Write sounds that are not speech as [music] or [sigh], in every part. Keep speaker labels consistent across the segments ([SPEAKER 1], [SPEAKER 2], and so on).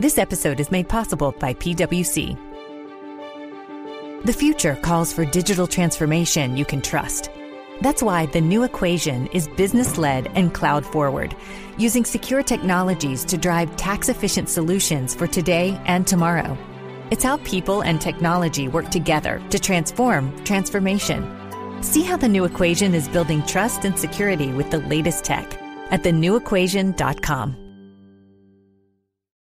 [SPEAKER 1] This episode is made possible by PwC. The future calls for digital transformation you can trust. That's why the new equation is business led and cloud forward, using secure technologies to drive tax efficient solutions for today and tomorrow. It's how people and technology work together to transform transformation. See how the new equation is building trust and security with the latest tech at thenewequation.com.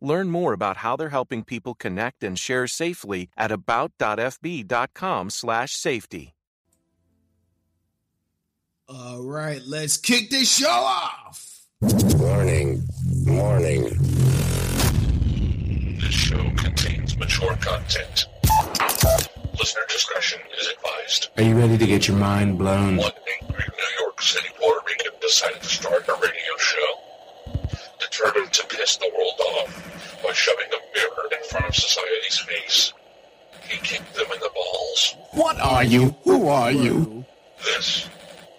[SPEAKER 2] Learn more about how they're helping people connect and share safely at about.fb.com/safety.
[SPEAKER 3] All right, let's kick this show off.
[SPEAKER 4] Warning, warning.
[SPEAKER 5] This show contains mature content. Listener discretion is advised.
[SPEAKER 4] Are you ready to get your mind blown?
[SPEAKER 5] One angry New York City Puerto Rican decided to start a radio show, determined to piss the world off by shoving a mirror in front of society's face. He kicked them in the balls.
[SPEAKER 4] What are you? Who are you?
[SPEAKER 5] This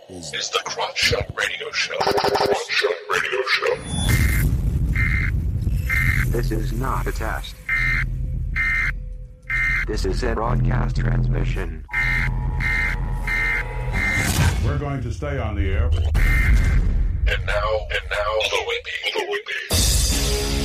[SPEAKER 5] is the Crotch Shot Radio Show. Crotch Shot Radio Show.
[SPEAKER 6] This is not a test. This is a broadcast transmission.
[SPEAKER 7] We're going to stay on the air.
[SPEAKER 5] And now, and now, the Whippy, the Whippy.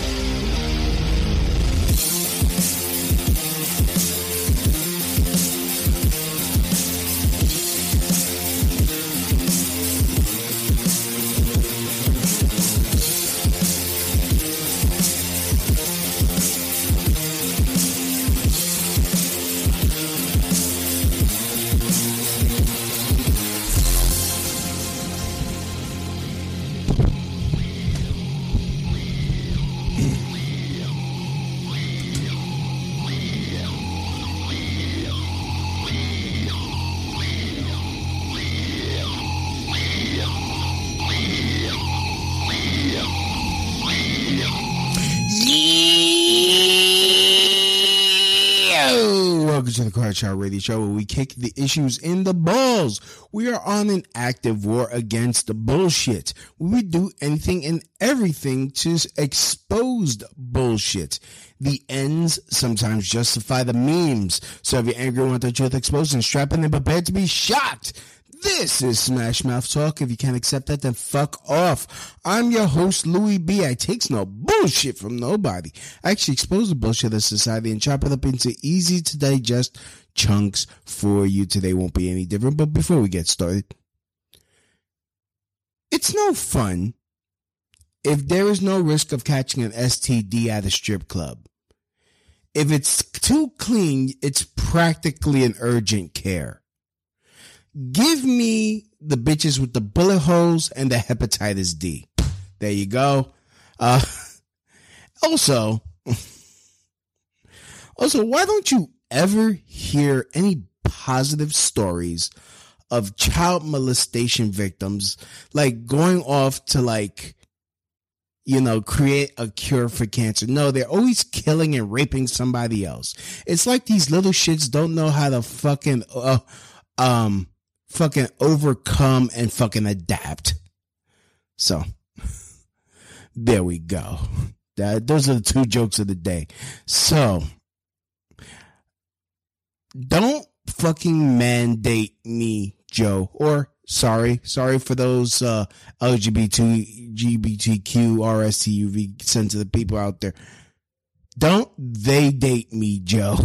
[SPEAKER 3] Shot Radio Show where we kick the issues in the balls. We are on an active war against the bullshit. We would do anything and everything to expose bullshit. The ends sometimes justify the memes. So if you're angry want the truth exposed and strap in and prepared to be shocked. This is Smash Mouth Talk. If you can't accept that, then fuck off. I'm your host, Louis B. I takes no bullshit from nobody. I actually expose the bullshit of society and chop it up into easy to digest chunks for you. Today won't be any different, but before we get started, it's no fun if there is no risk of catching an STD at a strip club. If it's too clean, it's practically an urgent care. Give me the bitches with the bullet holes and the hepatitis D. There you go. Uh, [laughs] also, [laughs] also, why don't you ever hear any positive stories of child molestation victims, like going off to like, you know, create a cure for cancer? No, they're always killing and raping somebody else. It's like these little shits don't know how to fucking, uh, um, fucking overcome and fucking adapt. So there we go. That those are the two jokes of the day. So don't fucking mandate me, Joe, or sorry, sorry for those uh LGBT GBTQ RSTUV sensitive people out there. Don't they date me, Joe.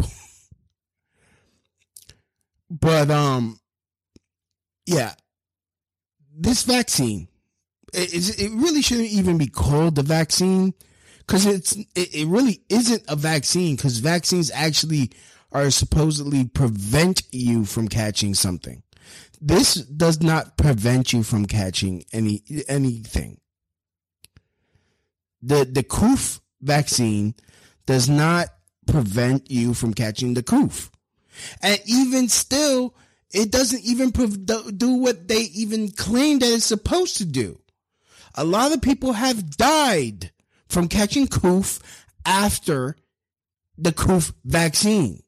[SPEAKER 3] [laughs] but um yeah, this vaccine, it, it really shouldn't even be called the vaccine because it's it, really isn't a vaccine because vaccines actually are supposedly prevent you from catching something. This does not prevent you from catching any anything. The the COOF vaccine does not prevent you from catching the COOF. And even still, it doesn't even do what they even claim that it's supposed to do. A lot of people have died from catching coof after the coof vaccine.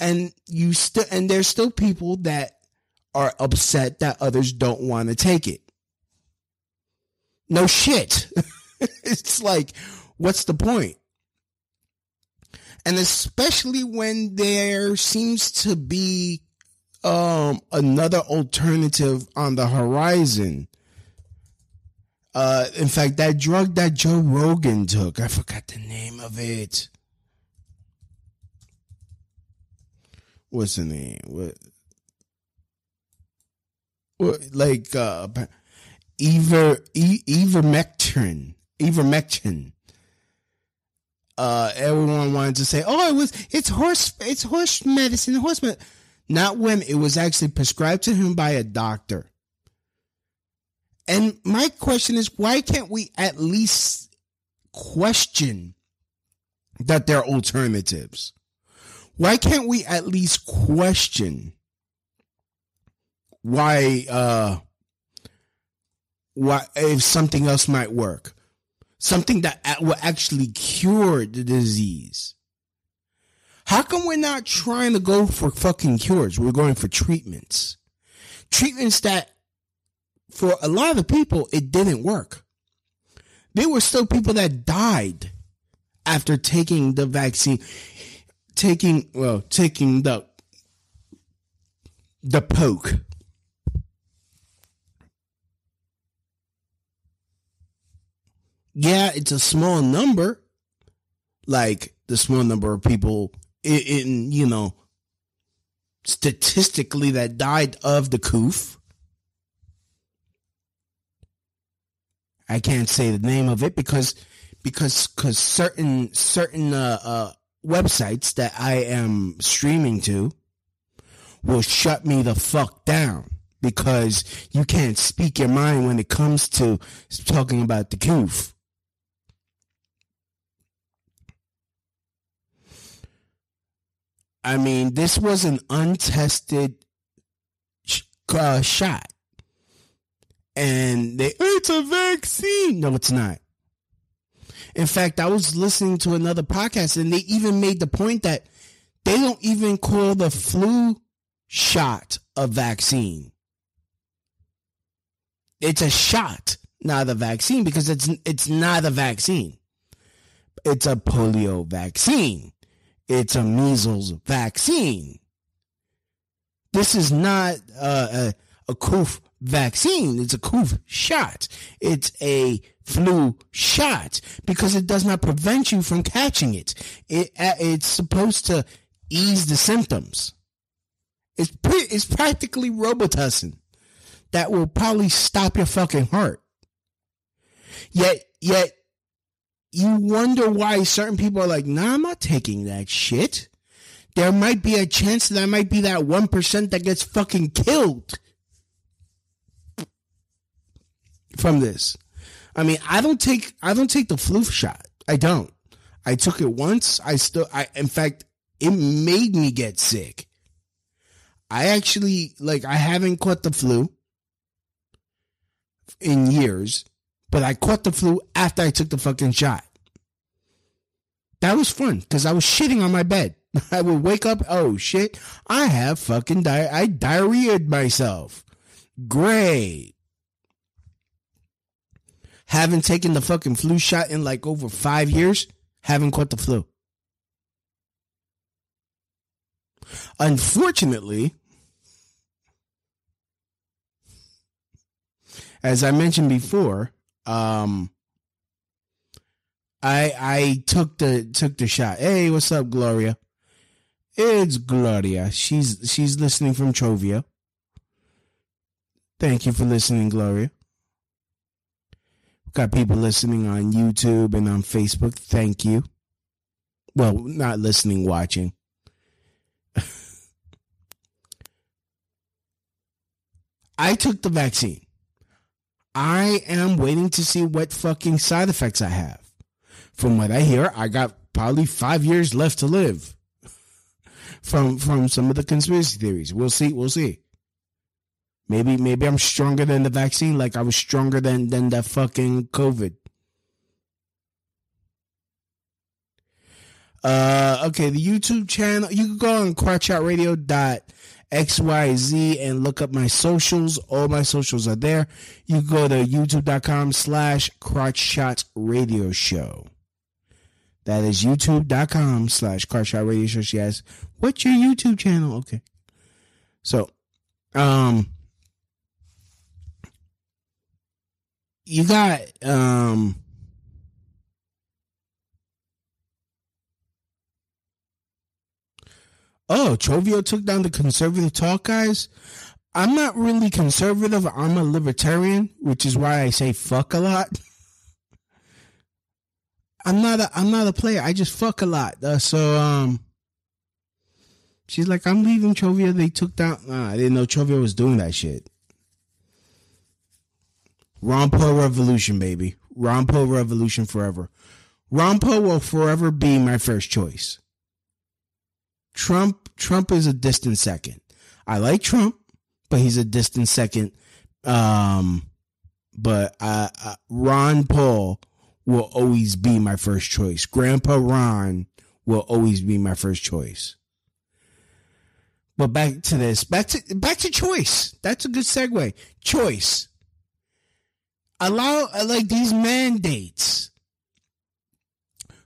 [SPEAKER 3] And you still, and there's still people that are upset that others don't want to take it. No shit. [laughs] it's like, what's the point? And especially when there seems to be um, another alternative on the horizon. Uh, in fact, that drug that Joe Rogan took, I forgot the name of it. What's the name? What? What? Like uh, Ever e- Ivermectin. Ivermectin. Uh, everyone wanted to say, "Oh, it was it's horse it's horse medicine, horse medicine." Not when it was actually prescribed to him by a doctor. And my question is, why can't we at least question that there are alternatives? Why can't we at least question why uh why if something else might work? Something that will actually cure the disease. How come we're not trying to go for fucking cures? We're going for treatments. Treatments that, for a lot of the people, it didn't work. There were still people that died after taking the vaccine, taking, well, taking the, the poke. Yeah, it's a small number, like the small number of people in, in you know statistically that died of the coof. I can't say the name of it because because because certain certain uh, uh, websites that I am streaming to will shut me the fuck down because you can't speak your mind when it comes to talking about the coof. I mean, this was an untested uh, shot. And they, it's a vaccine. No, it's not. In fact, I was listening to another podcast and they even made the point that they don't even call the flu shot a vaccine. It's a shot, not a vaccine, because it's it's not a vaccine. It's a polio vaccine. It's a measles vaccine. This is not a, a coof vaccine. It's a coof shot. It's a flu shot because it does not prevent you from catching it. It uh, it's supposed to ease the symptoms. It's pretty, it's practically Robitussin that will probably stop your fucking heart. Yet yet you wonder why certain people are like, nah, I'm not taking that shit. There might be a chance that I might be that 1% that gets fucking killed from this. I mean, I don't take, I don't take the flu shot. I don't. I took it once. I still, I, in fact, it made me get sick. I actually, like, I haven't caught the flu in years but I caught the flu after I took the fucking shot. That was fun because I was shitting on my bed. [laughs] I would wake up, oh shit, I have fucking di- I diarrheaed myself. Great. Haven't taken the fucking flu shot in like over five years. Haven't caught the flu. Unfortunately, as I mentioned before, um, I I took the took the shot. Hey, what's up, Gloria? It's Gloria. She's she's listening from Trovia. Thank you for listening, Gloria. We've got people listening on YouTube and on Facebook. Thank you. Well, not listening, watching. [laughs] I took the vaccine. I am waiting to see what fucking side effects I have. From what I hear, I got probably five years left to live. [laughs] from from some of the conspiracy theories. We'll see. We'll see. Maybe maybe I'm stronger than the vaccine, like I was stronger than than that fucking COVID. Uh, okay, the YouTube channel. You can go on crotchshotradio.xyz and look up my socials. All my socials are there. You go to youtube.com slash crotchshot radio show. That is youtube.com slash crotch shot radio show. She asks, what's your YouTube channel? Okay. So, um, you got, um, Oh, Trovio took down the conservative talk guys. I'm not really conservative. I'm a libertarian, which is why I say fuck a lot. [laughs] I'm not a I'm not a player. I just fuck a lot. Uh, so um She's like, I'm leaving Trovia. They took down I didn't know Trovia was doing that shit. Ron Paul Revolution, baby. Ron Paul Revolution forever. Ron Paul will forever be my first choice. Trump Trump is a distant second. I like Trump, but he's a distant second. Um, but uh, uh, Ron Paul will always be my first choice. Grandpa Ron will always be my first choice. But back to this, back to back to choice. That's a good segue. Choice. Allow like these mandates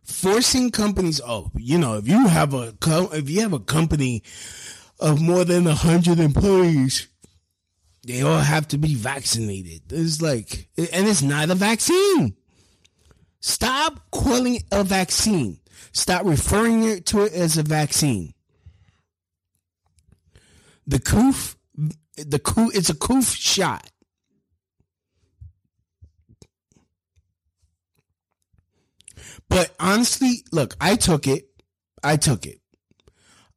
[SPEAKER 3] forcing companies oh you know if you have a if you have a company of more than a hundred employees they all have to be vaccinated. It's like and it's not a vaccine. Stop calling it a vaccine. Stop referring it to it as a vaccine. The coof the coof it's a coof shot But honestly, look, I took it. I took it.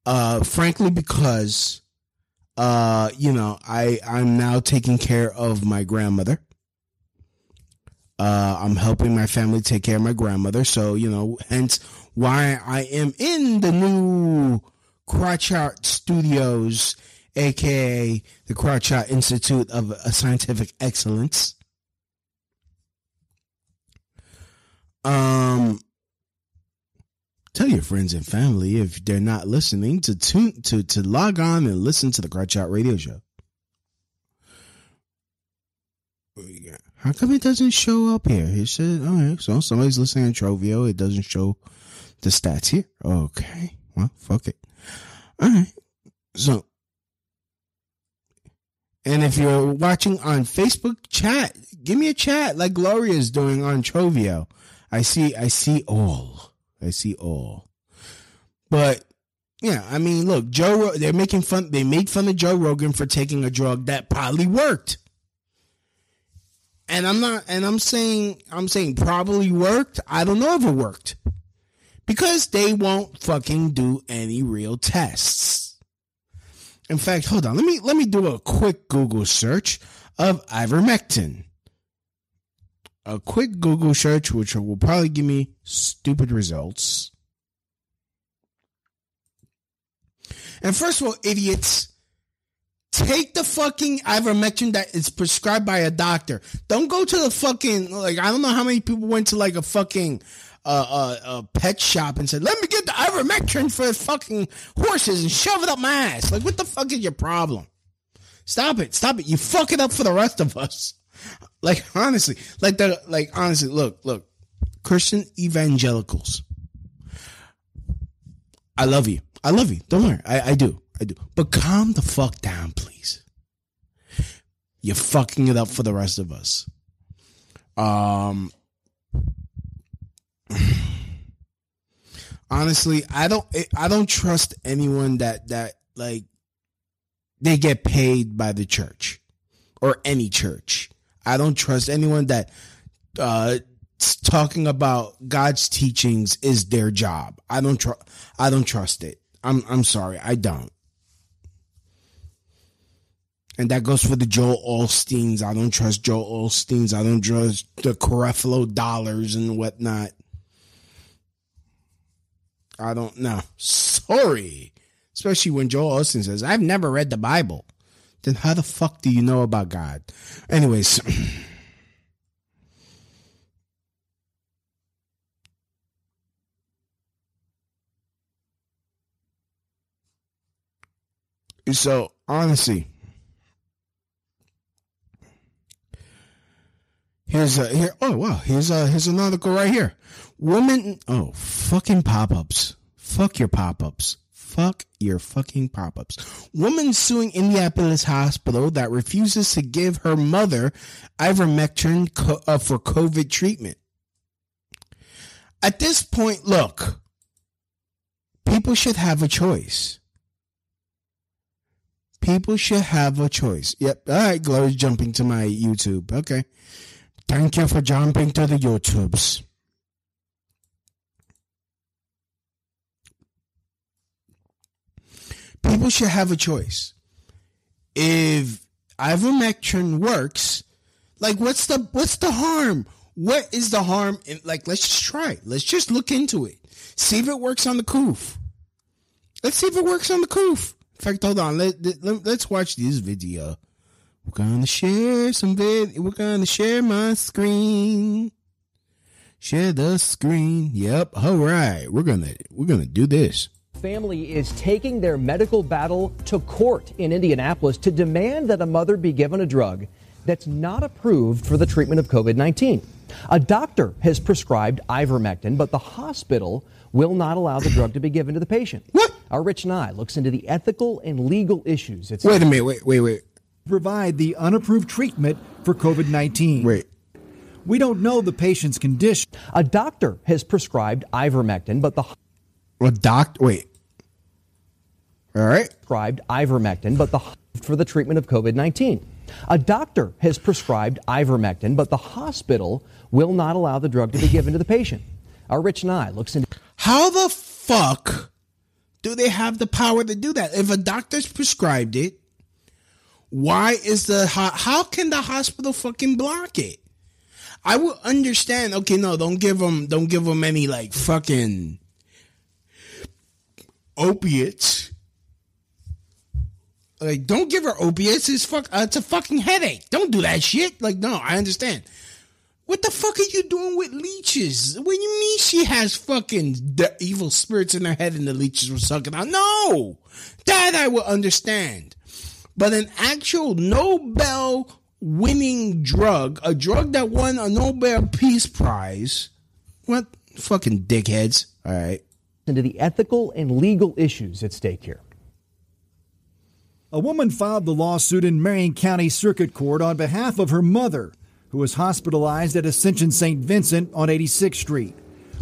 [SPEAKER 3] Uh, frankly, because, uh, you know, I, I'm now taking care of my grandmother. Uh, I'm helping my family take care of my grandmother. So, you know, hence why I am in the new Crotch Shot Studios, aka the Crotch Shot Institute of Scientific Excellence. Um, tell your friends and family if they're not listening to tune to to log on and listen to the Crotch Shot Radio Show. How come it doesn't show up here? He said, all right, so somebody's listening to Trovio. It doesn't show the stats here. Okay, well, fuck it. All right, so. And if you're watching on Facebook chat, give me a chat like Gloria is doing on Trovio. I see, I see all. I see all. But yeah, I mean, look, Joe. They're making fun. They made fun of Joe Rogan for taking a drug that probably worked. And I'm not. And I'm saying. I'm saying probably worked. I don't know if it worked because they won't fucking do any real tests. In fact, hold on. Let me let me do a quick Google search of ivermectin a quick Google search, which will probably give me stupid results. And first of all, idiots, take the fucking ivermectin that is prescribed by a doctor. Don't go to the fucking like I don't know how many people went to like a fucking uh, uh, uh pet shop and said, "Let me get the ivermectin for fucking horses and shove it up my ass." Like, what the fuck is your problem? Stop it! Stop it! You fuck it up for the rest of us. Like honestly, like the like honestly, look, look, Christian evangelicals. I love you. I love you. Don't worry. I, I do. I do. But calm the fuck down, please. You're fucking it up for the rest of us. Um [sighs] honestly, I don't I don't trust anyone that that like they get paid by the church or any church. I don't trust anyone that uh, talking about God's teachings is their job. I don't trust. I don't trust it. I'm I'm sorry. I don't. And that goes for the Joel Osteens. I don't trust Joel Osteens. I don't trust the Creflo Dollars and whatnot. I don't know. [laughs] Sorry. Especially when Joel Osteen says, I've never read the Bible. Then how the fuck do you know about God? Anyways. [clears throat] So honestly, here's a here. Oh wow, here's a here's an article right here. Woman, oh fucking pop ups. Fuck your pop ups. Fuck your fucking pop ups. Woman suing Indianapolis hospital that refuses to give her mother ivermectin co- uh, for COVID treatment. At this point, look, people should have a choice. People should have a choice. Yep. All right, Glow's jumping to my YouTube. Okay. Thank you for jumping to the YouTubes. People should have a choice. If ivermectin works, like what's the what's the harm? What is the harm? In, like let's just try. Let's just look into it. See if it works on the coof. Let's see if it works on the coof. In fact, hold on. Let, let, let's watch this video. We're gonna share some vid. We're gonna share my screen. Share the screen. Yep. All right. We're gonna we're gonna do this.
[SPEAKER 8] Family is taking their medical battle to court in Indianapolis to demand that a mother be given a drug that's not approved for the treatment of COVID 19. A doctor has prescribed ivermectin, but the hospital will not allow the drug to be given to the patient.
[SPEAKER 3] What?
[SPEAKER 8] Our Rich Nye looks into the ethical and legal issues. It's
[SPEAKER 3] Wait a minute. Wait. Wait. Wait.
[SPEAKER 9] provide the unapproved treatment for COVID 19.
[SPEAKER 3] Wait.
[SPEAKER 9] We don't know the patient's condition.
[SPEAKER 8] a doctor has prescribed ivermectin, but the
[SPEAKER 3] Well, doc. Wait. All right.
[SPEAKER 8] prescribed ivermectin, but the for the treatment of COVID-19. A doctor has prescribed ivermectin, but the hospital will not allow the drug to be given to the patient. Our Rich Nye looks into
[SPEAKER 3] How the fuck do they have the power to do that? If a doctor's prescribed it, why is the ho- how can the hospital fucking block it? I will understand. Okay, no, don't give them don't give them any like fucking opiates. Like, don't give her opiates. It's fuck. Uh, it's a fucking headache. Don't do that shit. Like, no, I understand. What the fuck are you doing with leeches? What do you mean she has fucking the evil spirits in her head and the leeches were sucking out? No, that I will understand. But an actual Nobel winning drug, a drug that won a Nobel Peace Prize, what fucking dickheads? All right.
[SPEAKER 8] Into the ethical and legal issues at stake here.
[SPEAKER 9] A woman filed the lawsuit in Marion County Circuit Court on behalf of her mother, who was hospitalized at Ascension St. Vincent on 86th Street.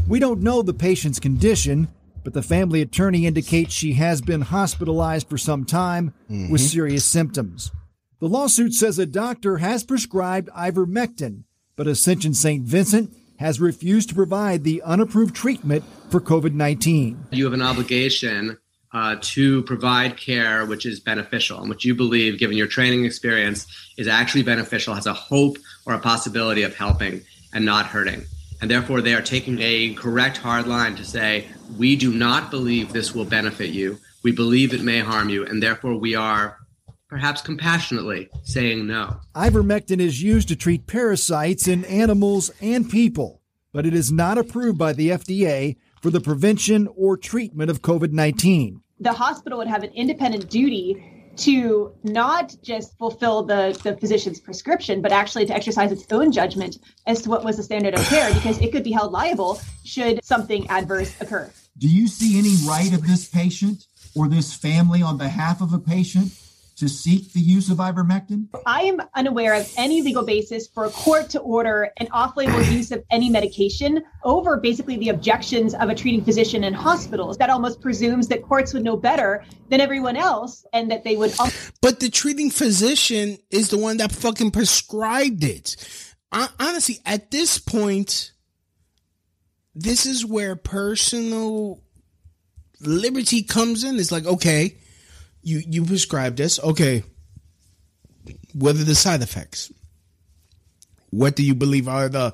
[SPEAKER 9] We don't know the patient's condition, but the family attorney indicates she has been hospitalized for some time mm-hmm. with serious symptoms. The lawsuit says a doctor has prescribed ivermectin, but Ascension St. Vincent has refused to provide the unapproved treatment for COVID 19.
[SPEAKER 10] you have an obligation uh, to provide care which is beneficial and which you believe, given your training experience, is actually beneficial, has a hope or a possibility of helping and not hurting. And therefore, they are taking a correct hard line to say, we do not believe this will benefit you. We believe it may harm you. And therefore, we are perhaps compassionately saying no.
[SPEAKER 9] Ivermectin is used to treat parasites in animals and people, but it is not approved by the FDA for the prevention or treatment of COVID 19.
[SPEAKER 11] the hospital would have an independent duty to not just fulfill the, the physician's prescription, but actually to exercise its own judgment as to what was the standard of care, because it could be held liable should something adverse occur.
[SPEAKER 12] Do you see any right of this patient or this family on behalf of a patient to seek the use of ivermectin?
[SPEAKER 11] I am unaware of any legal basis for a court to order an off label [clears throat] use of any medication over basically the objections of a treating physician in hospitals. That almost presumes that courts would know better than everyone else and that they would.
[SPEAKER 3] But the treating physician is the one that fucking prescribed it. Hon- Honestly, at this point, this is where personal liberty comes in. It's like, okay, you you prescribed this, okay. What are the side effects? What do you believe are the,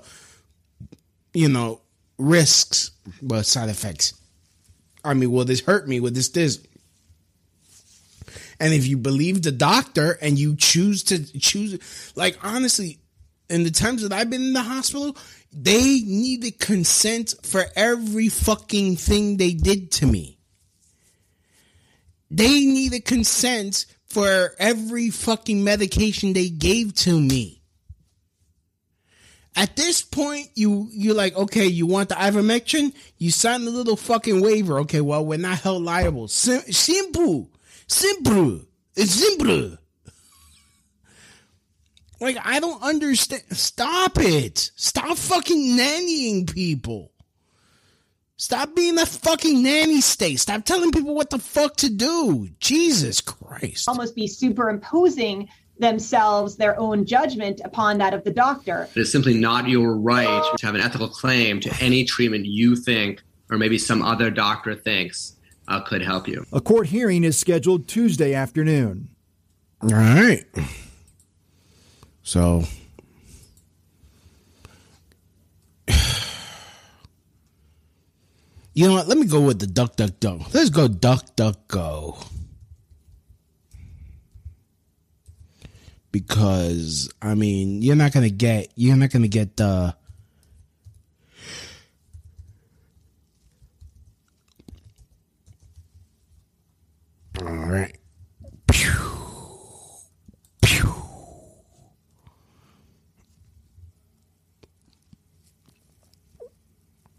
[SPEAKER 3] you know, risks, but side effects? I mean, will this hurt me? Will this this? And if you believe the doctor and you choose to choose, like honestly, in the times that I've been in the hospital, they needed consent for every fucking thing they did to me. They needed consent for every fucking medication they gave to me. At this point, you you're like, okay, you want the ivermectin? You sign a little fucking waiver. Okay, well, we're not held liable. Sim- simple, simple, simple. Like, I don't understand. Stop it. Stop fucking nannying people. Stop being a fucking nanny state. Stop telling people what the fuck to do. Jesus Christ.
[SPEAKER 11] Almost be superimposing themselves, their own judgment upon that of the doctor.
[SPEAKER 10] It is simply not your right to have an ethical claim to any treatment you think or maybe some other doctor thinks uh, could help you.
[SPEAKER 9] A court hearing is scheduled Tuesday afternoon.
[SPEAKER 3] All right. So You know what? Let me go with the duck duck go. Let's go duck duck go. Because I mean, you're not gonna get you're not gonna get the All right. Pew.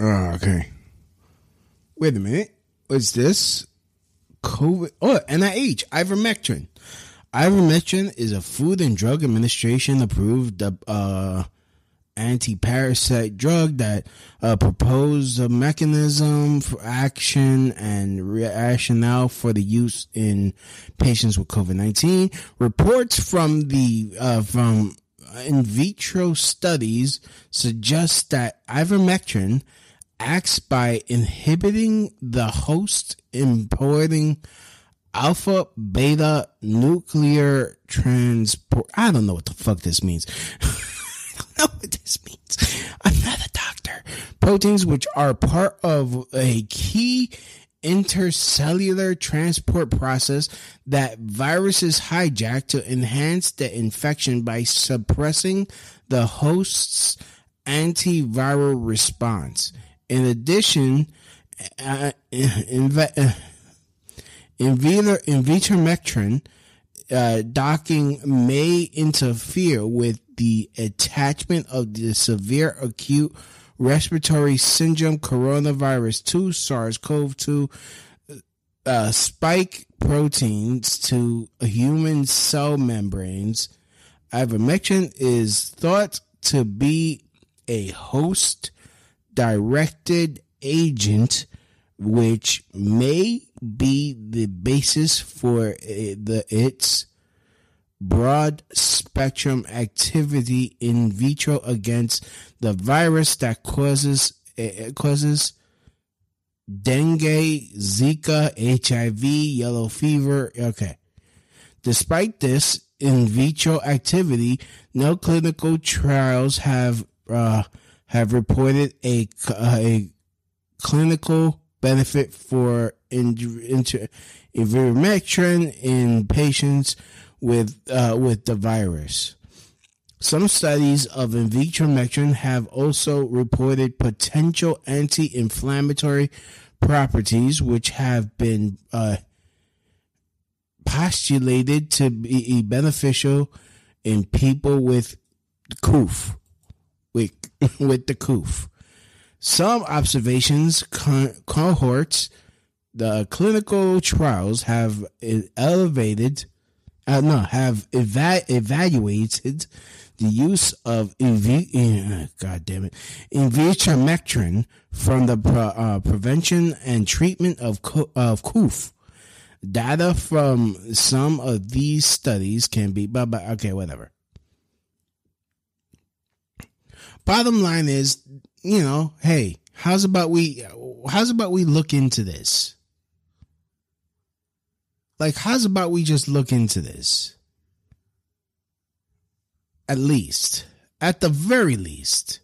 [SPEAKER 3] Oh, ah, okay. Wait a minute. What's this? COVID. Oh, NIH, ivermectin. Ivermectin is a Food and Drug Administration approved uh, anti-parasite drug that uh, proposed a mechanism for action and rationale for the use in patients with COVID-19. Reports from the uh, from in vitro studies suggest that ivermectin acts by inhibiting the host importing alpha beta nuclear transport. I don't know what the fuck this means. [laughs] I don't know what this means. I'm not a doctor. Proteins, which are part of a key intercellular transport process that viruses hijack to enhance the infection by suppressing the host's antiviral response. In addition, uh, in, uh, in, vitro, in vitro uh, docking may interfere with the attachment of the severe acute respiratory syndrome coronavirus 2 SARS-CoV-2 uh, spike proteins to human cell membranes. Ivermectin is thought to be a host directed agent, which may be the basis for the its broad spectrum activity in vitro against the virus that causes uh, causes dengue, Zika, HIV, yellow fever. Okay. Despite this in vitro activity, no clinical trials have uh, have reported a, a clinical benefit for ivermectin in patients with uh, with the virus. Some studies of ivermectin have also reported potential anti-inflammatory properties, which have been uh, postulated to be beneficial in people with COOF [laughs] with the COOF. Some observations co- cohorts, the clinical trials have elevated, uh, no, have eva- evaluated the use of inv- uh, God damn it, ivermectin from the uh, prevention and treatment of co- of COOF. Data from some of these studies can be, but, but okay, whatever bottom line is, you know, hey, how's about we how's about we look into this? Like how's about we just look into this? At least, at the very least,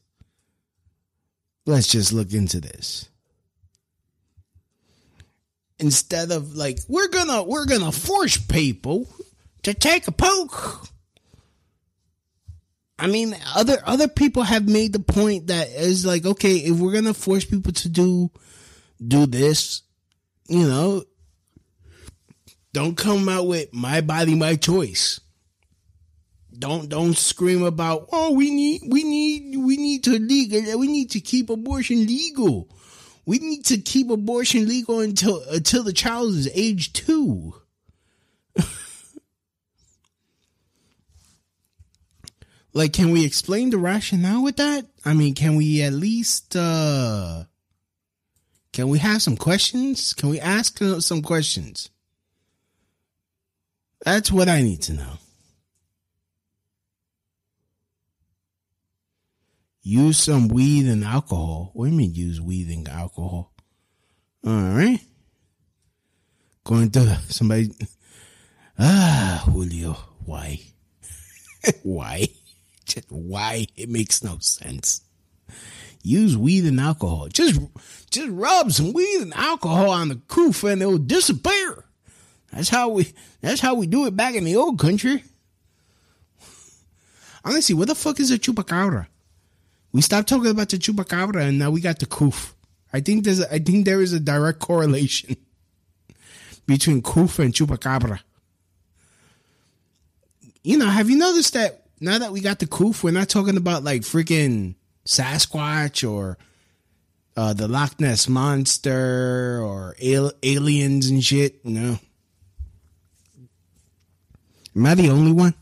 [SPEAKER 3] let's just look into this. instead of like we're gonna we're gonna force people to take a poke. I mean, other other people have made the point that is like, okay, if we're gonna force people to do do this, you know, don't come out with my body, my choice. Don't don't scream about oh we need we need we need to legal we need to keep abortion legal. We need to keep abortion legal until until the child is age two. Like, can we explain the rationale with that? I mean, can we at least uh can we have some questions? Can we ask some questions? That's what I need to know. Use some weed and alcohol. What do you mean use weed and alcohol? All right. Going to somebody. Ah, Julio. Why? [laughs] why? Just why? It makes no sense. Use weed and alcohol. Just, just rub some weed and alcohol on the coof and it'll disappear. That's how we, that's how we do it back in the old country. [laughs] Honestly, what the fuck is a chupacabra? We stopped talking about the chupacabra and now we got the koof. I think there's I think there is a direct correlation [laughs] between koof and chupacabra. You know, have you noticed that now that we got the koof, we're not talking about like freaking Sasquatch or uh, the Loch Ness monster or al- aliens and shit. No. Am I the only one?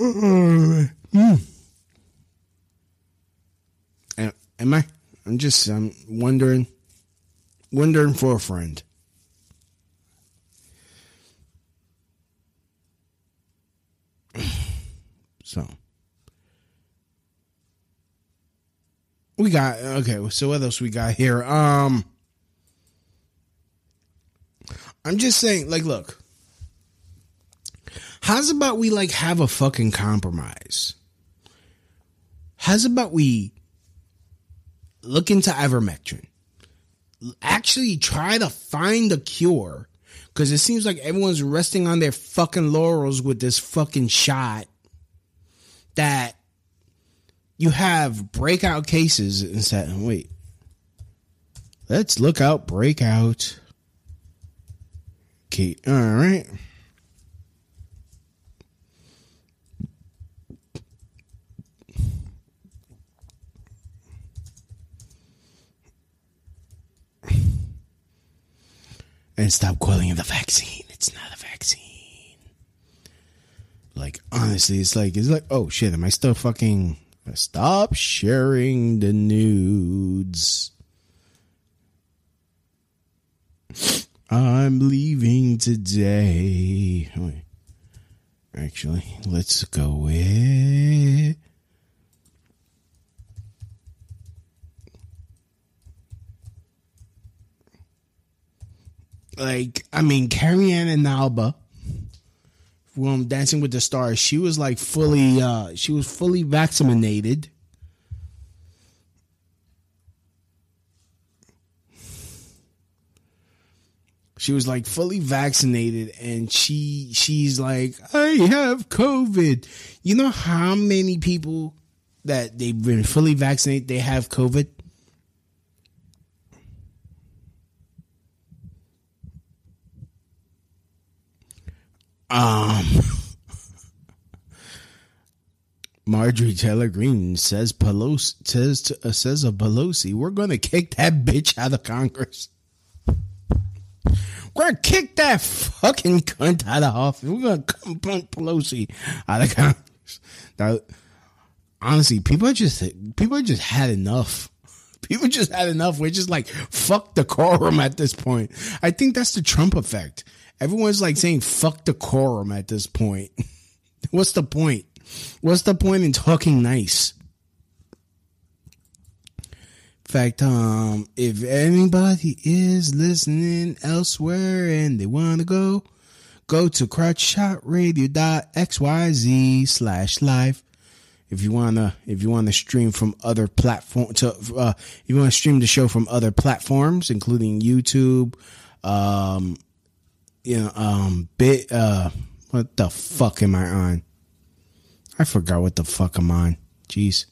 [SPEAKER 3] Mm. Am I? I'm just I'm wondering, wondering for a friend. So we got okay. So what else we got here? Um, I'm just saying, like, look. How's about we like have a fucking compromise? How's about we look into ivermectin? Actually, try to find a cure because it seems like everyone's resting on their fucking laurels with this fucking shot that you have breakout cases and said, wait, let's look out breakout. Okay, all right. and stop calling it a vaccine. It's not a. Like honestly, it's like it's like oh shit, am I still fucking stop sharing the nudes? I'm leaving today. Wait. Actually, let's go with like I mean Carrie Ann Inaba from Dancing with the Stars, she was like fully uh she was fully vaccinated. She was like fully vaccinated and she she's like, I have COVID. You know how many people that they've been fully vaccinated, they have COVID? Um, [laughs] Marjorie Taylor Greene says Pelosi says to, uh, says of Pelosi, we're going to kick that bitch out of Congress. We're gonna kick that fucking cunt out of office. We're gonna punt Pelosi out of Congress. Now, honestly, people are just people are just had enough. [laughs] People just had enough. We're just like fuck the quorum at this point. I think that's the Trump effect. Everyone's like saying fuck decorum at this point. [laughs] What's the point? What's the point in talking nice? Fact, um, if anybody is listening elsewhere and they want to go, go to crotchshotradio.xyz slash live If you wanna, if you wanna stream from other platform to, uh, if you wanna stream the show from other platforms, including YouTube, um, you know, um, bit, uh, what the fuck am I on? I forgot what the fuck I'm on. Jeez,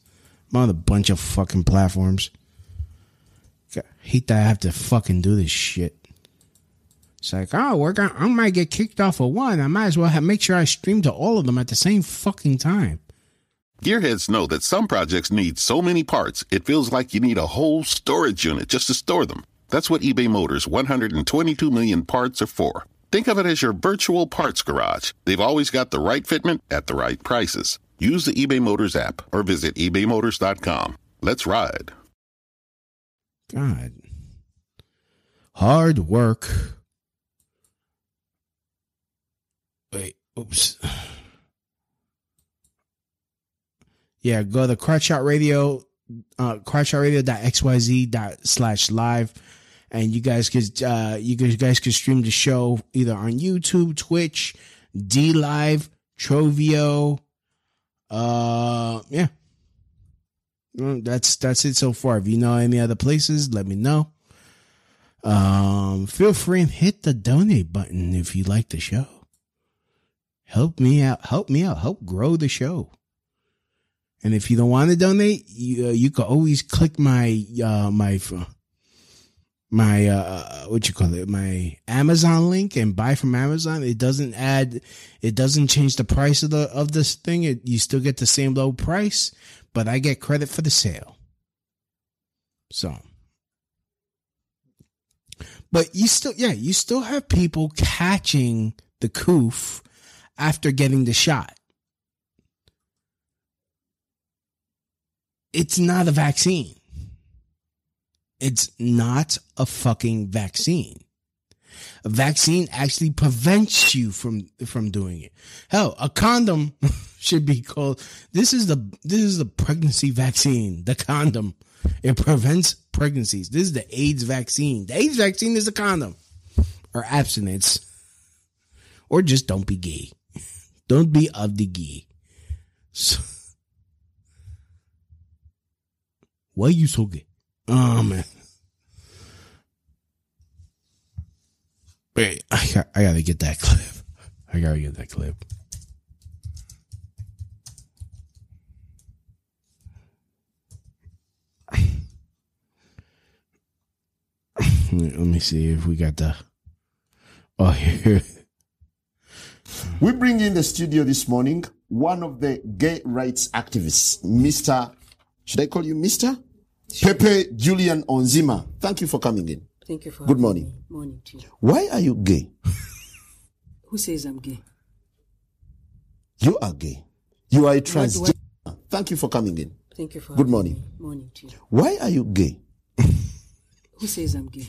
[SPEAKER 3] I'm on a bunch of fucking platforms. I hate that I have to fucking do this shit. It's like, oh, we're gonna, I might get kicked off of one. I might as well have, make sure I stream to all of them at the same fucking time.
[SPEAKER 13] Gearheads know that some projects need so many parts, it feels like you need a whole storage unit just to store them. That's what eBay Motors' 122 million parts are for. Think of it as your virtual parts garage. They've always got the right fitment at the right prices. Use the eBay Motors app or visit ebaymotors.com. Let's ride.
[SPEAKER 3] God. Hard work. Wait, oops. Yeah, go to Crotch Shot Radio, uh, crotshot dot slash live, and you guys could, uh, you guys, could stream the show either on YouTube, Twitch, DLive, Trovio, uh, yeah. That's that's it so far. If you know any other places, let me know. Um, feel free and hit the donate button if you like the show. Help me out. Help me out. Help grow the show. And if you don't want to donate, you uh, you can always click my uh my my uh what you call it my Amazon link and buy from Amazon. It doesn't add, it doesn't change the price of the of this thing. It, you still get the same low price, but I get credit for the sale. So, but you still, yeah, you still have people catching the coof after getting the shot. It's not a vaccine. It's not a fucking vaccine. A vaccine actually prevents you from from doing it. Hell, a condom [laughs] should be called this is the this is the pregnancy vaccine, the condom. It prevents pregnancies. This is the AIDS vaccine. The AIDS vaccine is a condom or abstinence. Or just don't be gay. [laughs] Don't be of the gay. So, [laughs] why are you so gay? Oh man. Wait, I, got, I gotta get that clip. I gotta get that clip. Let me see if we got the. Oh, here.
[SPEAKER 14] We bring in the studio this morning one of the gay rights activists, Mr. Should I call you Mr? Pepe Julian Onziema. Thank you for coming in.
[SPEAKER 15] Thank you for
[SPEAKER 14] Good morning.
[SPEAKER 15] me. Morning to you.
[SPEAKER 14] Why are you gay?
[SPEAKER 15] Who says I'm gay?
[SPEAKER 14] You are gay. You are a transgender. Thank you for coming in.
[SPEAKER 15] Thank you for
[SPEAKER 14] Good morning.
[SPEAKER 15] me. Morning to you.
[SPEAKER 14] Why are you gay?
[SPEAKER 15] Who says I'm gay?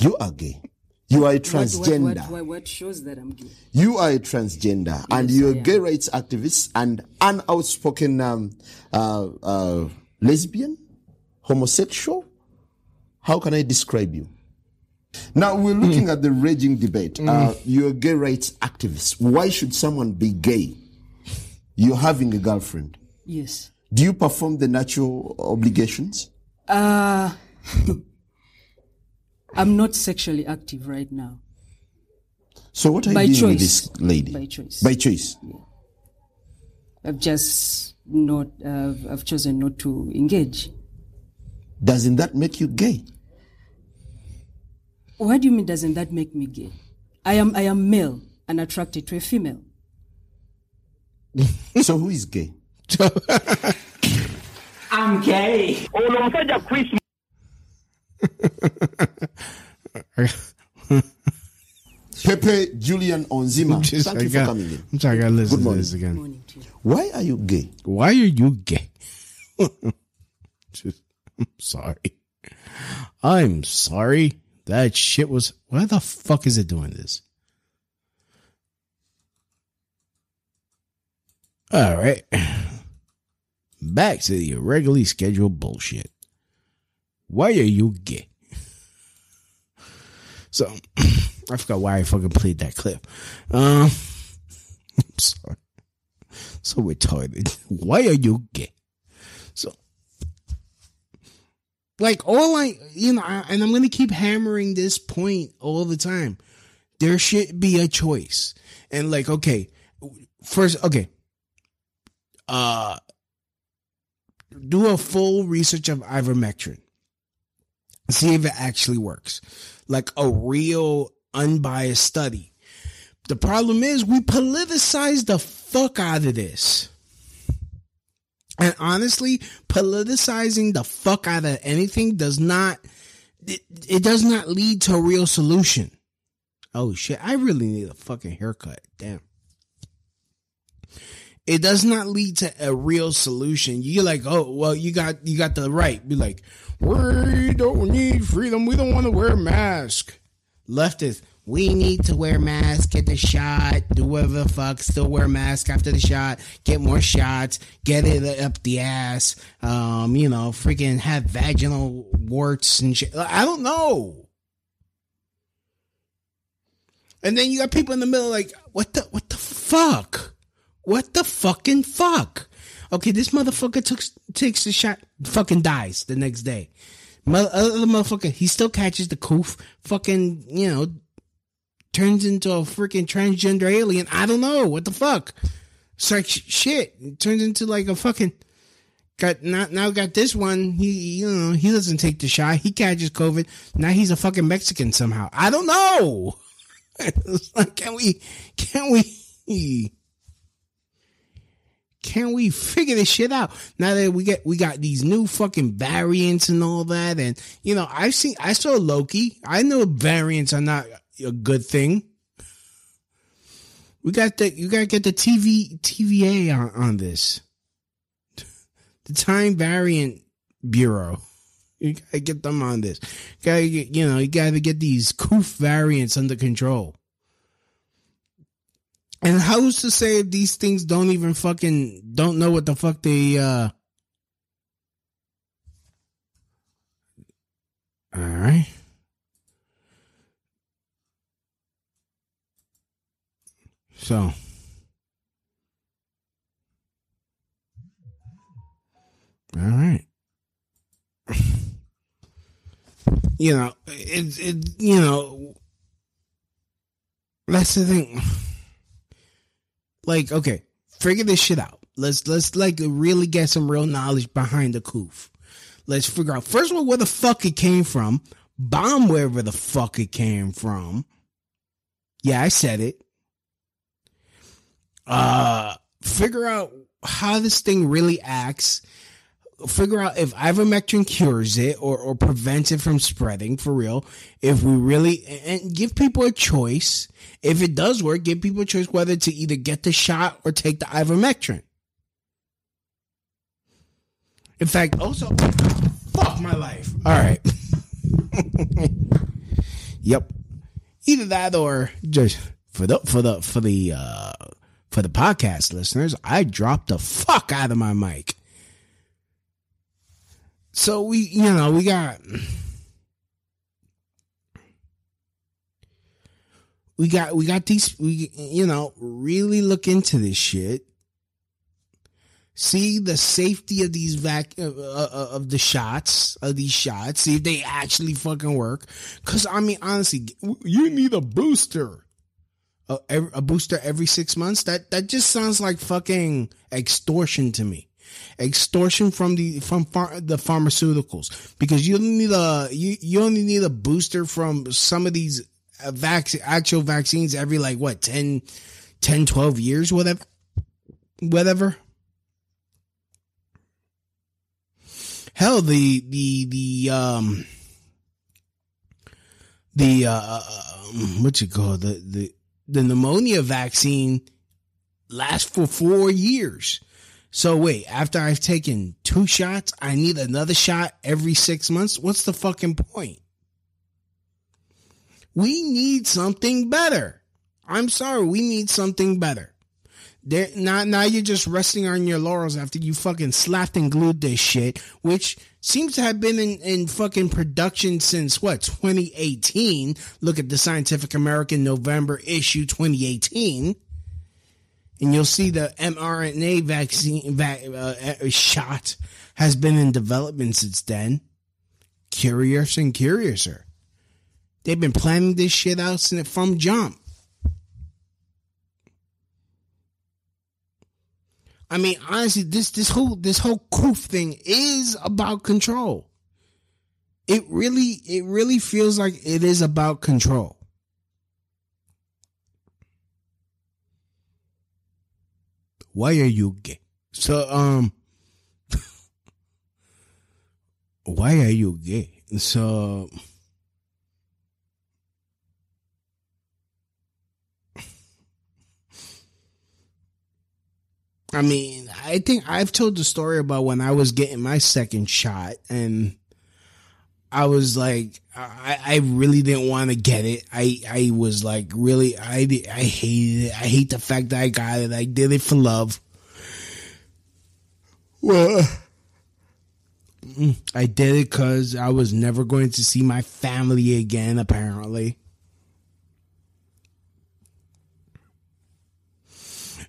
[SPEAKER 14] You are gay. You are a transgender.
[SPEAKER 15] What, what, what, what shows that I'm gay?
[SPEAKER 14] You are a transgender and you're a gay rights activist and an outspoken um, uh, uh, lesbian, homosexual. How can I describe you? Now we're looking at the raging debate. Uh, you're a gay rights activist. Why should someone be gay? You're having a girlfriend.
[SPEAKER 15] Yes.
[SPEAKER 14] Do you perform the natural obligations?
[SPEAKER 15] Uh, [laughs] I'm not sexually active right now.
[SPEAKER 14] So what are
[SPEAKER 15] By
[SPEAKER 14] you doing with this lady?
[SPEAKER 15] By choice.
[SPEAKER 14] By choice.
[SPEAKER 15] I've just not, uh, I've chosen not to engage.
[SPEAKER 14] Doesn't that make you gay?
[SPEAKER 15] What do you mean doesn't that make me gay? I am, I am male and attracted to a female. [laughs]
[SPEAKER 14] so who is gay? [laughs]
[SPEAKER 16] I'm gay. Ono musajja Chris
[SPEAKER 14] Pepe Julian Onziema. [laughs]
[SPEAKER 3] Just-
[SPEAKER 14] Thank you for coming in.
[SPEAKER 3] I'm sorry, I gotta listen
[SPEAKER 14] Good
[SPEAKER 3] to
[SPEAKER 14] morning. Why are you gay?
[SPEAKER 3] Why are you gay? Just- [laughs] I'm sorry. I'm sorry. That shit was. Why the fuck is it doing this? All right. [sighs] Back to the irregularly scheduled bullshit. Why are you gay? [laughs] So, [clears throat] I forgot why I fucking played that clip. Um, [laughs] I'm sorry. So retarded. [laughs] Why are you gay? So, like, all I, you know, I, and I'm going to keep hammering this point all the time. There should be a choice. And, like, okay, first, okay, uh, do a full research of ivermectin. See if it actually works. Like a real unbiased study. The problem is we politicize the fuck out of this. And honestly, politicizing the fuck out of anything does not it, it does not lead to a real solution. Oh shit, I really need a fucking haircut. Damn. It does not lead to a real solution. You're like, oh well, you got you got the right. Be like, we don't need freedom. We don't want to wear a mask. Leftist, we need to wear masks, get the shot, do whatever the fuck, still wear mask after the shot, get more shots, get it up the ass, um, you know, freaking have vaginal warts and shit. I don't know. And then you got people in the middle like, what the, what the fuck? What the fucking fuck? Okay, this motherfucker took, takes the shot, fucking dies the next day. Other motherfucker, he still catches the coof, fucking, you know, turns into a freaking transgender alien. I don't know. What the fuck? It's like shit. It turns into like a fucking, got, now, now got this one. He, you know, he doesn't take the shot. He catches COVID. Now he's a fucking Mexican somehow. I don't know. [laughs] Like, can we, can we, can we figure this shit out now that we get we got these new fucking variants and all that and you know i've seen i saw loki i know variants are not a good thing. We got the you gotta get the tv tva on, on this. [laughs] The time variant bureau. [laughs] You gotta get them on this. You gotta get, you know you gotta get these coof variants under control. And who's to say if these things don't even fucking don't know what the fuck they uh All right. So. All right. [laughs] you know, it it you know that's the thing. Like okay figure this shit out. Let's let's like really get some real knowledge behind the coof let's figure out first of all where the fuck it came from. Bomb wherever the fuck it came from. Yeah i said it uh figure out how this thing really acts figure out if ivermectin cures it or, or prevents it from spreading for real. If we really and give people a choice. If it does work, give people a choice whether to either get the shot or take the ivermectin. In fact, also fuck my life. All right. [laughs] yep. Either that or just for the for the for the uh for the podcast listeners, I dropped the fuck out of my mic. So we, you know, we got we got we got these we you know, really look into this shit. See the safety of these vac uh, uh, of the shots of these shots. See if they actually fucking work. Cause I mean, honestly, you need a booster, a, a booster every six months. That that just sounds like fucking extortion to me extortion from the from the pharmaceuticals because you only need a you, you only need a booster from some of these vac- actual vaccines every like what 10 10 12 years whatever whatever hell the the the um the uh um, what you call the the the pneumonia vaccine lasts for 4 years so wait, after I've taken two shots, I need another shot every six months? What's the fucking point? We need something better. I'm sorry, we need something better. There, now, now you're just resting on your laurels after you fucking slapped and glued this shit, which seems to have been in, in fucking production since what, 2018. Look at the Scientific American November issue 2018 and you'll see the mRNA vaccine va- uh, shot has been in development since then. Curious and curiouser. They've been planning this shit out since from jump. I mean, honestly, this this whole this whole coof thing is about control. It really it really feels like it is about control. Why are you gay? So um [laughs] why are you gay? So I mean, I think I've told the story about when I was getting my second shot and I was like, I, I really didn't want to get it. I, I was like, really, I, I hated it. I hate the fact that I got it. I did it for love. Well, mm, I did it because I was never going to see my family again, apparently.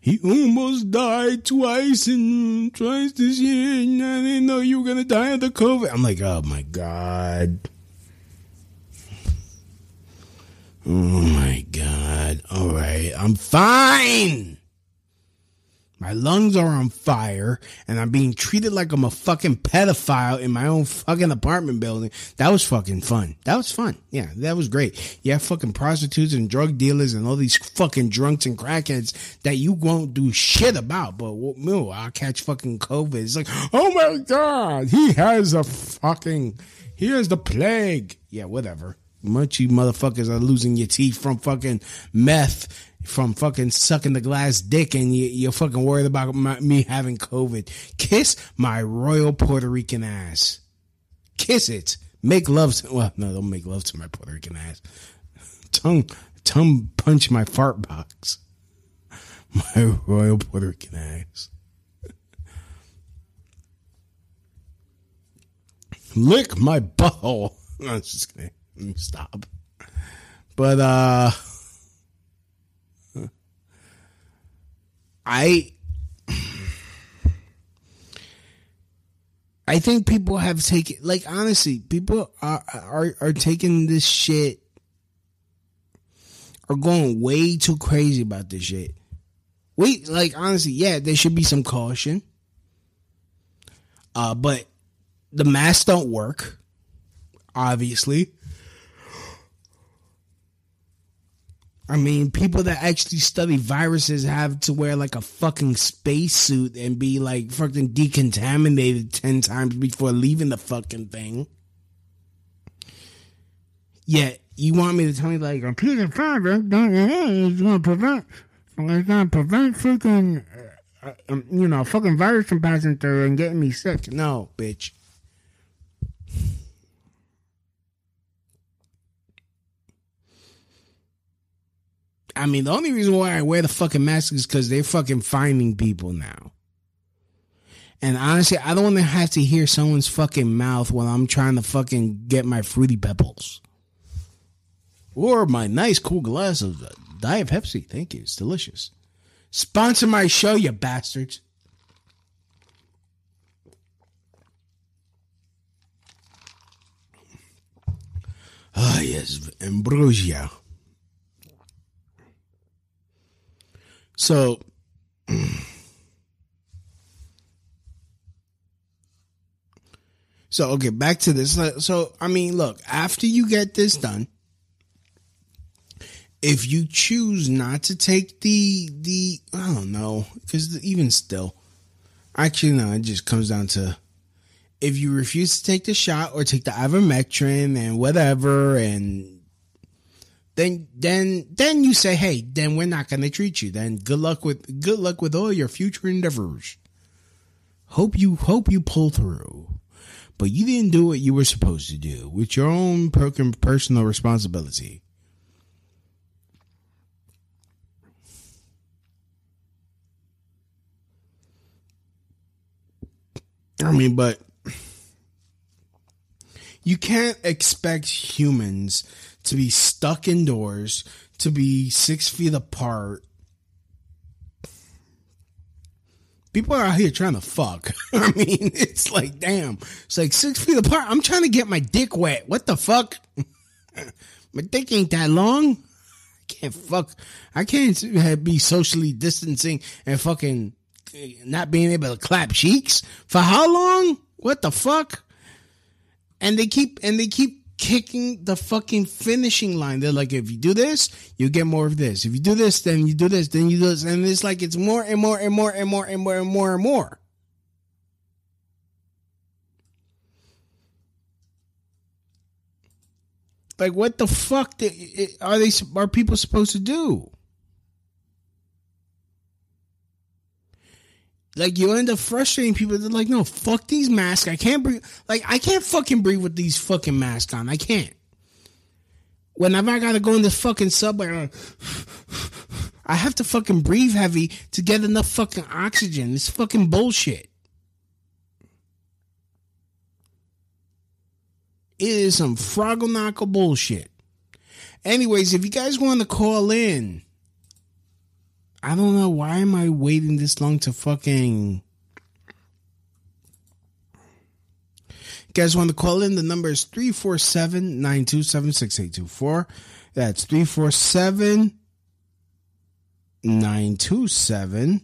[SPEAKER 3] He almost died twice and twice this year, and I didn't know you were gonna die of the COVID. I'm like, oh my god. Oh my god. All right, I'm fine. My lungs are on fire and I'm being treated like I'm a fucking pedophile in my own fucking apartment building. That was fucking fun. That was fun. Yeah, that was great. Yeah, fucking prostitutes and drug dealers and all these fucking drunks and crackheads that you won't do shit about. But no, I'll catch fucking COVID. It's like, oh my God, he has a fucking, he has the plague. Yeah, whatever. Much you motherfuckers are losing your teeth from fucking meth from fucking sucking the glass dick and you, are fucking worried about my, me having COVID. Kiss my royal Puerto Rican ass. Kiss it. Make love to, well, no, don't make love to my Puerto Rican ass. [laughs] Tongue, tongue punch my fart box. [laughs] My royal Puerto Rican ass. [laughs] Lick my butthole. I'm just kidding. Stop. But, uh, I I think people have taken like honestly, people are are are taking this shit are going way too crazy about this shit. We like honestly, yeah, there should be some caution. Uh, but the masks don't work, obviously. I mean, people that actually study viruses have to wear like a fucking spacesuit and be like fucking decontaminated 10 times before leaving the fucking thing. Yet, you want me to tell me like of fabric is going to prevent, it's going to prevent freaking, uh, um, you know, fucking virus from passing through and getting me sick. No, bitch. I mean, the only reason why I wear the fucking mask is because they're fucking finding people now. And honestly, I don't want to have to hear someone's fucking mouth while I'm trying to fucking get my fruity pebbles. Or my nice cool glass of Diet Pepsi. Thank you. It's delicious. Sponsor my show, you bastards. Ah, yes, ambrosia. So, [clears throat] so okay, back to this. So, I mean, look, after you get this done, if you choose not to take the the I don't know, because even still, actually no, it just comes down to if you refuse to take the shot or take the ivermectin and whatever and then then then you say, hey, then we're not going to treat you. Then good luck with good luck with all your future endeavors. Hope you hope you pull through, but you didn't do what you were supposed to do with your own personal responsibility. I mean, but you can't expect humans to be stuck indoors, to be six feet apart, People are out here trying to fuck. [laughs] I mean, it's like, damn. It's like six feet apart. I'm trying to get my dick wet. What the fuck? [laughs] my dick ain't that long. I can't fuck. I can't be socially distancing and fucking eh, not being able to clap cheeks for how long? What the fuck? And they keep and they keep kicking the fucking finishing line. They're like, if you do this, you get more of this. If you do this, then you do this, then you do this, and it's like it's more and more and more and more and more and more and more. Like, what the fuck are they? Are people supposed to do? Like you end up frustrating people. They're like, no, fuck these masks. I can't breathe. Like I can't fucking breathe with these fucking masks on. I can't. Whenever I gotta go in this fucking subway, [sighs] I have to fucking breathe heavy to get enough fucking oxygen. It's fucking bullshit. It is some froggle bullshit. Anyways, if you guys want to call in, I don't know why am I waiting this long to fucking. Guys want to call in? The number is 347 927 6824. That's 347 927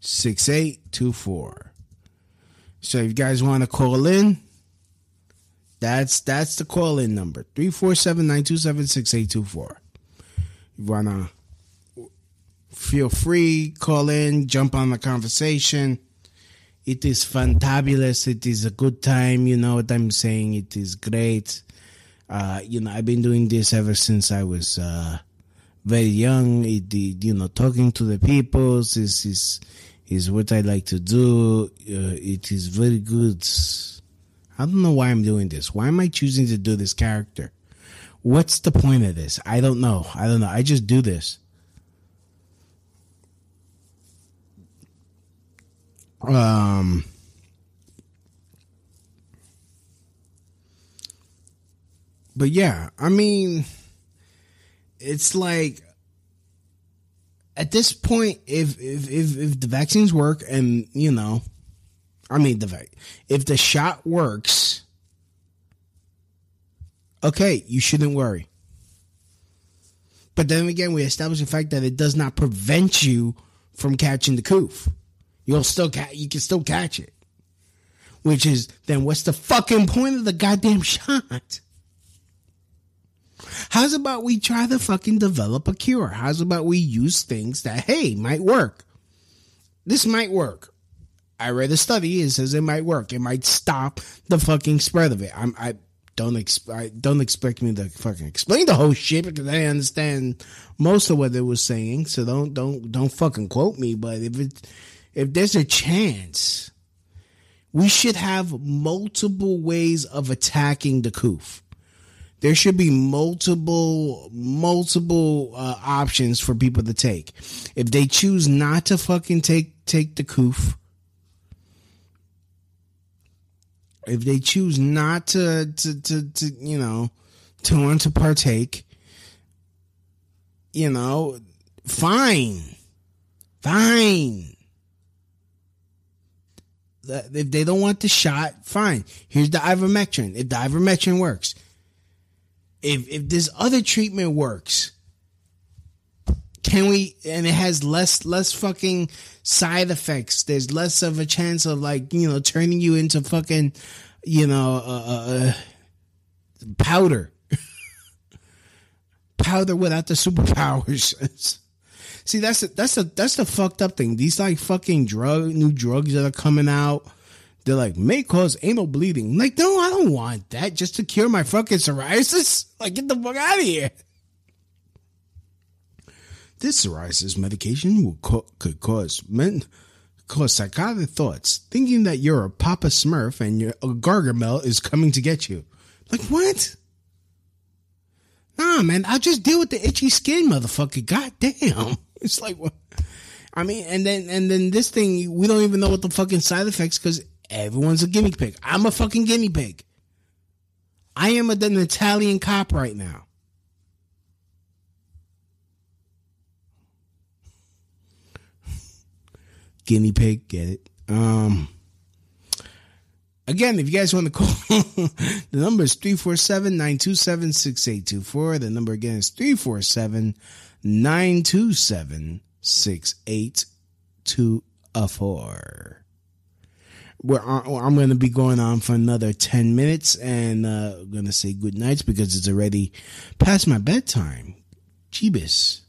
[SPEAKER 3] 6824. So if you guys want to call in, that's that's the call in number 347 927 6824. You want to feel free, call in, jump on the conversation. It is fantabulous. It is a good time. You know what I'm saying? It is great. Uh, you know, I've been doing this ever since I was uh, very young. It, you know, talking to the people is is is what I like to do. Uh, it is very good. I don't know why I'm doing this. Why am I choosing to do this character? What's the point of this? I don't know. I don't know. I just do this. Um, but yeah, I mean, it's like at this point, if if if, if the vaccines work, and you know, I mean the if the shot works, okay, you shouldn't worry. But then again, we establish the fact that it does not prevent you from catching the coof. You'll still catch. You can still catch it. Which is then what's the fucking point of the goddamn [laughs] shot? How's about we try to fucking develop a cure? How's about we use things that hey might work? This might work. I read a study. It says it might work. It might stop the fucking spread of it. I'm, I don't ex- I don't expect me to fucking explain the whole shit because I understand most of what they were saying. So don't don't don't fucking quote me. But if it if there's a chance, we should have multiple ways of attacking the coof. There should be multiple, multiple uh, options for people to take. If they choose not to fucking take take the coof, if they choose not to to to, to you know to want to partake, you know, fine, fine if they don't want the shot, fine. Here's the ivermectin. If the ivermectin works, if if this other treatment works, can we? And it has less less fucking side effects. There's less of a chance of like you know turning you into fucking you know uh, uh, uh powder, [laughs] powder without the superpowers. [laughs] See, that's a, that's a that's the fucked up thing. These like fucking drug new drugs that are coming out. They're like may cause anal bleeding. like, no, I don't want that just to cure my fucking psoriasis. [laughs] Like, get the fuck out of here. This psoriasis medication will co- could cause men cause psychotic thoughts, thinking that you're a Papa Smurf and your Gargamel is coming to get you. Like what? Nah, man, I'll just deal with the itchy skin, motherfucker. God damn. [laughs] It's like, what? I mean, and then and then this thing, we don't even know what the fucking side effects because everyone's a guinea pig. I'm a fucking guinea pig. I am an Italian cop right now. [laughs] guinea pig. Get it? Um. Again, if you guys want to [laughs] call, the number is 347-927-6824. The number again is 347-927-6824. We're on, I'm going to be going on for another 10 minutes and uh, I'm going to say good nights because it's already past my bedtime. Jeebus.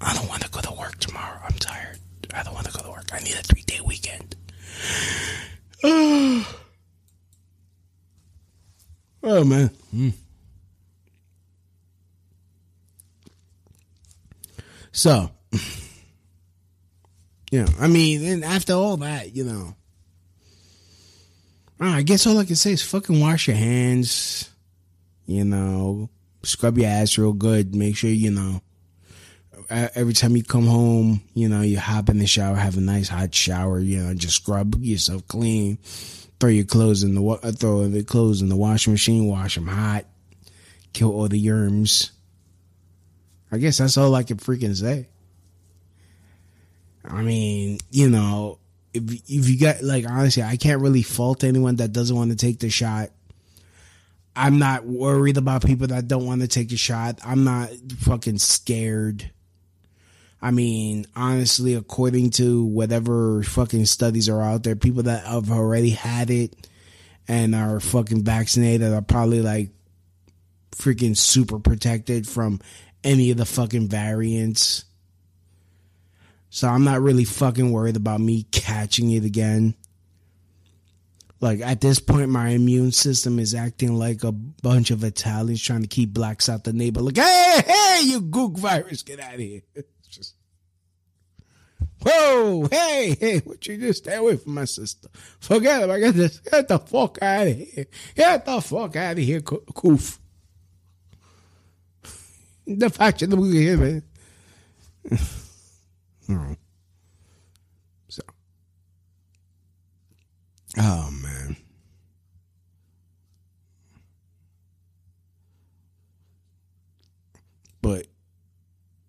[SPEAKER 3] I don't want to go to work tomorrow. I'm tired. I don't want to go to work. I need a three day weekend. [sighs] oh man. Mm. So, [laughs] you know, I mean, and after all that, you know, I guess all I can say is fucking wash your hands, you know, scrub your ass real good. Make sure, you know, every time you come home, you know, you hop in the shower, have a nice hot shower, you know, just scrub yourself clean, throw your clothes in the uh, throw the clothes in the washing machine, wash them hot, kill all the germs. I guess that's all I can freaking say. I mean, you know, if if you got like honestly, I can't really fault anyone that doesn't want to take the shot. I'm not worried about people that don't want to take the shot. I'm not fucking scared. I mean, honestly, according to whatever fucking studies are out there, people that have already had it and are fucking vaccinated are probably like freaking super protected from any of the fucking variants. So I'm not really fucking worried about me catching it again. Like at this point, my immune system is acting like a bunch of Italians trying to keep blacks out the neighbor. Like, hey, hey, you gook virus, get out of here. [laughs] Just, whoa, hey, hey, what you just stay away from my sister. Forget it. I got this. Get the fuck out of here. Get the fuck out of here, Koof. The fact that we here, man. [laughs] So. Oh man. But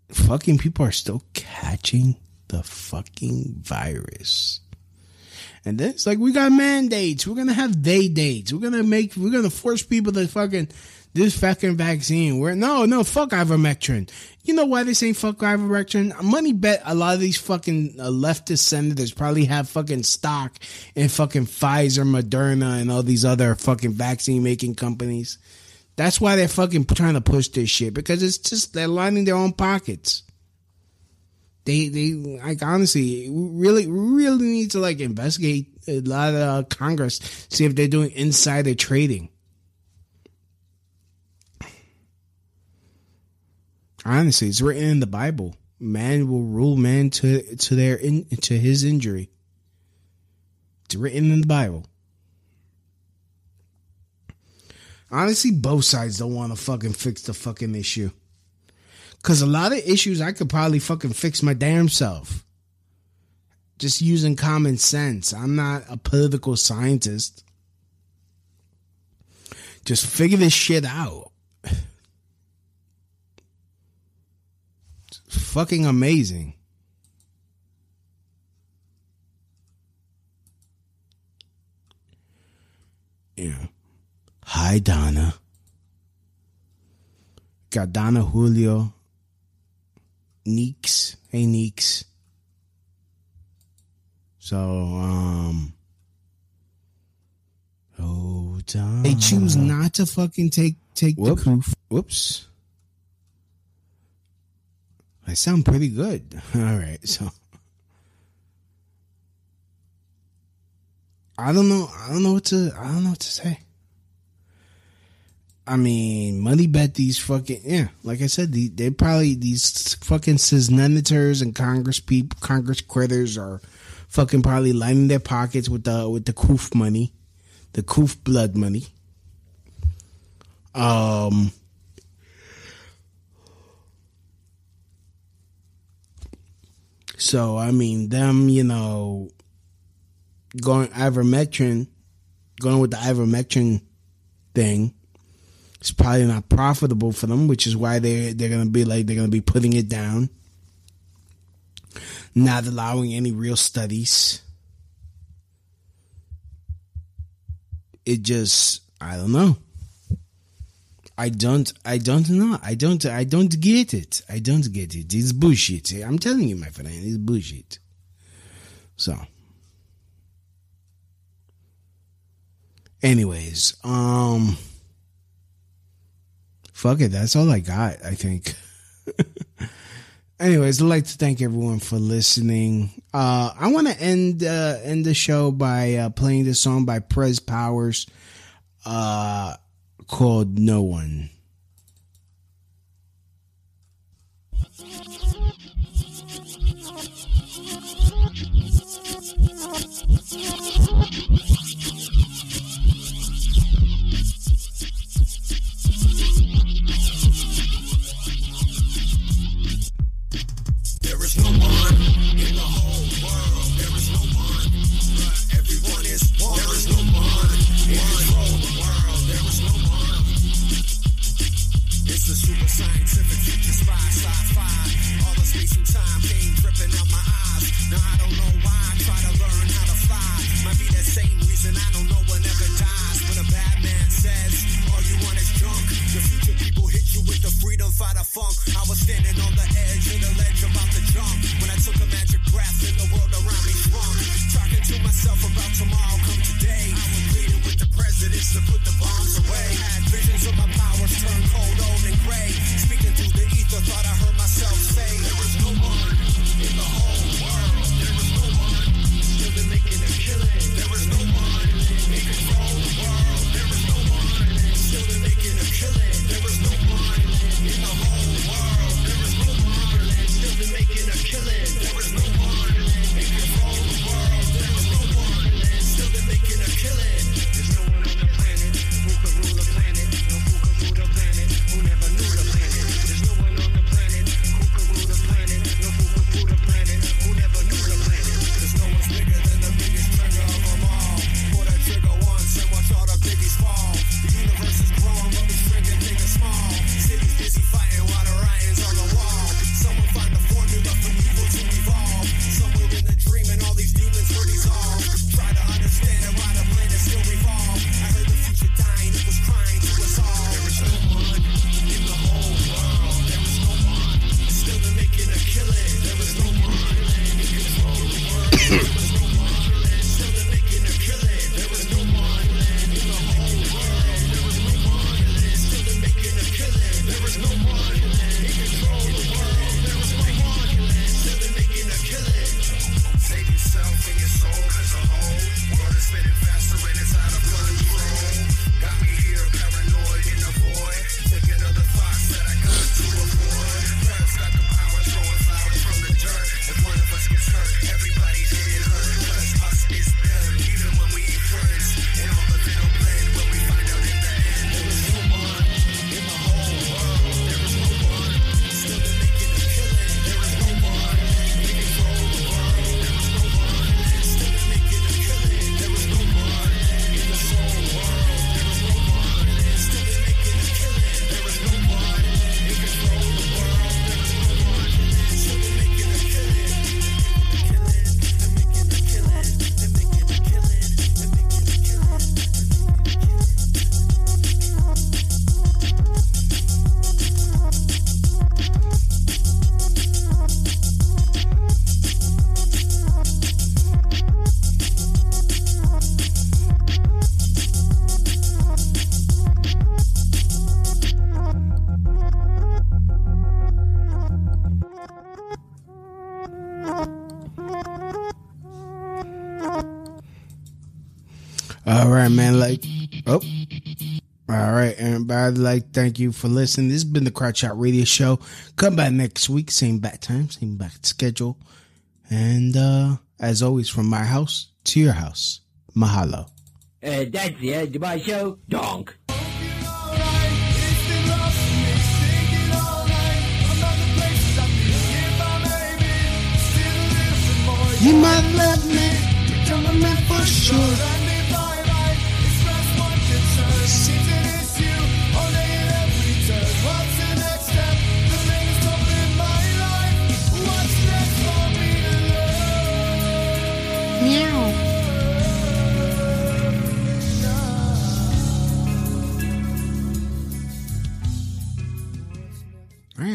[SPEAKER 3] fucking people are still catching the fucking virus. And then it's like we got mandates. We're gonna have day dates. We're gonna make we're gonna force people to fucking this fucking vaccine. Where no, no, fuck ivermectin. You know why they say fuck ivermectin? Money bet a lot of these fucking uh, leftist senators probably have fucking stock in fucking Pfizer, Moderna, and all these other fucking vaccine making companies. That's why they're fucking trying to push this shit because it's just they're lining their own pockets. They they like honestly really really need to like investigate a lot of uh, Congress see if they're doing insider trading. Honestly, it's written in the Bible. Man will rule man to to their in, to his injury. It's written in the Bible. Honestly, both sides don't want to fucking fix the fucking issue. Cause a lot of issues I could probably fucking fix my damn self. Just using common sense. I'm not a political scientist. Just figure this shit out. Fucking amazing. Yeah. Hi, Donna. Got Donna Julio. Neeks. Hey, Neeks. So, um. Oh, Donna. They choose not to fucking take take Whoops. the proof. Whoops. I sound pretty good. [laughs] All right, so I don't know. I don't know what to. I don't know what to say. I mean, money bet these fucking yeah. Like I said, they, they probably these fucking senators and Congress people, Congress critters are fucking probably lining their pockets with the with the coof money, the coof blood money. Um, So I mean, them you know going ivermectin, going with the ivermectin thing, it's probably not profitable for them, which is why they they're gonna be like they're gonna be putting it down,
[SPEAKER 17] not allowing any real studies. It just I don't know. I don't, I don't know. I don't, I don't get it. I don't get it. It's bullshit. I'm telling you, my friend, it's bullshit. So, anyways, um, fuck it. That's all I got. I think. [laughs] anyways, I'd like to thank everyone for listening. Uh, I want to end uh, end the show by uh, playing this song by Prez Powers. Uh called no one.
[SPEAKER 3] All
[SPEAKER 17] right, man. Like, oh. All right, everybody. Like, thank you for listening. This has been the Crotch Shot Radio Show. Come back next week, same back time, same back schedule. And uh as always, from my house to your house, mahalo.
[SPEAKER 16] Uh, that's the end of my show. Donk.
[SPEAKER 17] You might love me, you're for sure.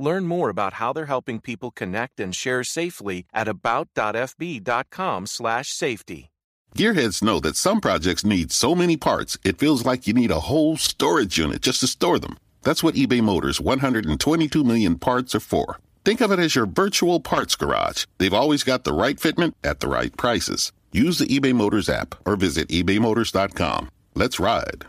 [SPEAKER 2] Learn more about how they're helping people connect and share safely at about.fb.com/safety.
[SPEAKER 13] Gearheads know that some projects need so many parts, it feels like you need a whole storage unit just to store them. That's what eBay Motors 122 million parts are for. Think of it as your virtual parts garage. They've always got the right fitment at the right prices. Use the eBay Motors app or visit ebaymotors.com. Let's ride.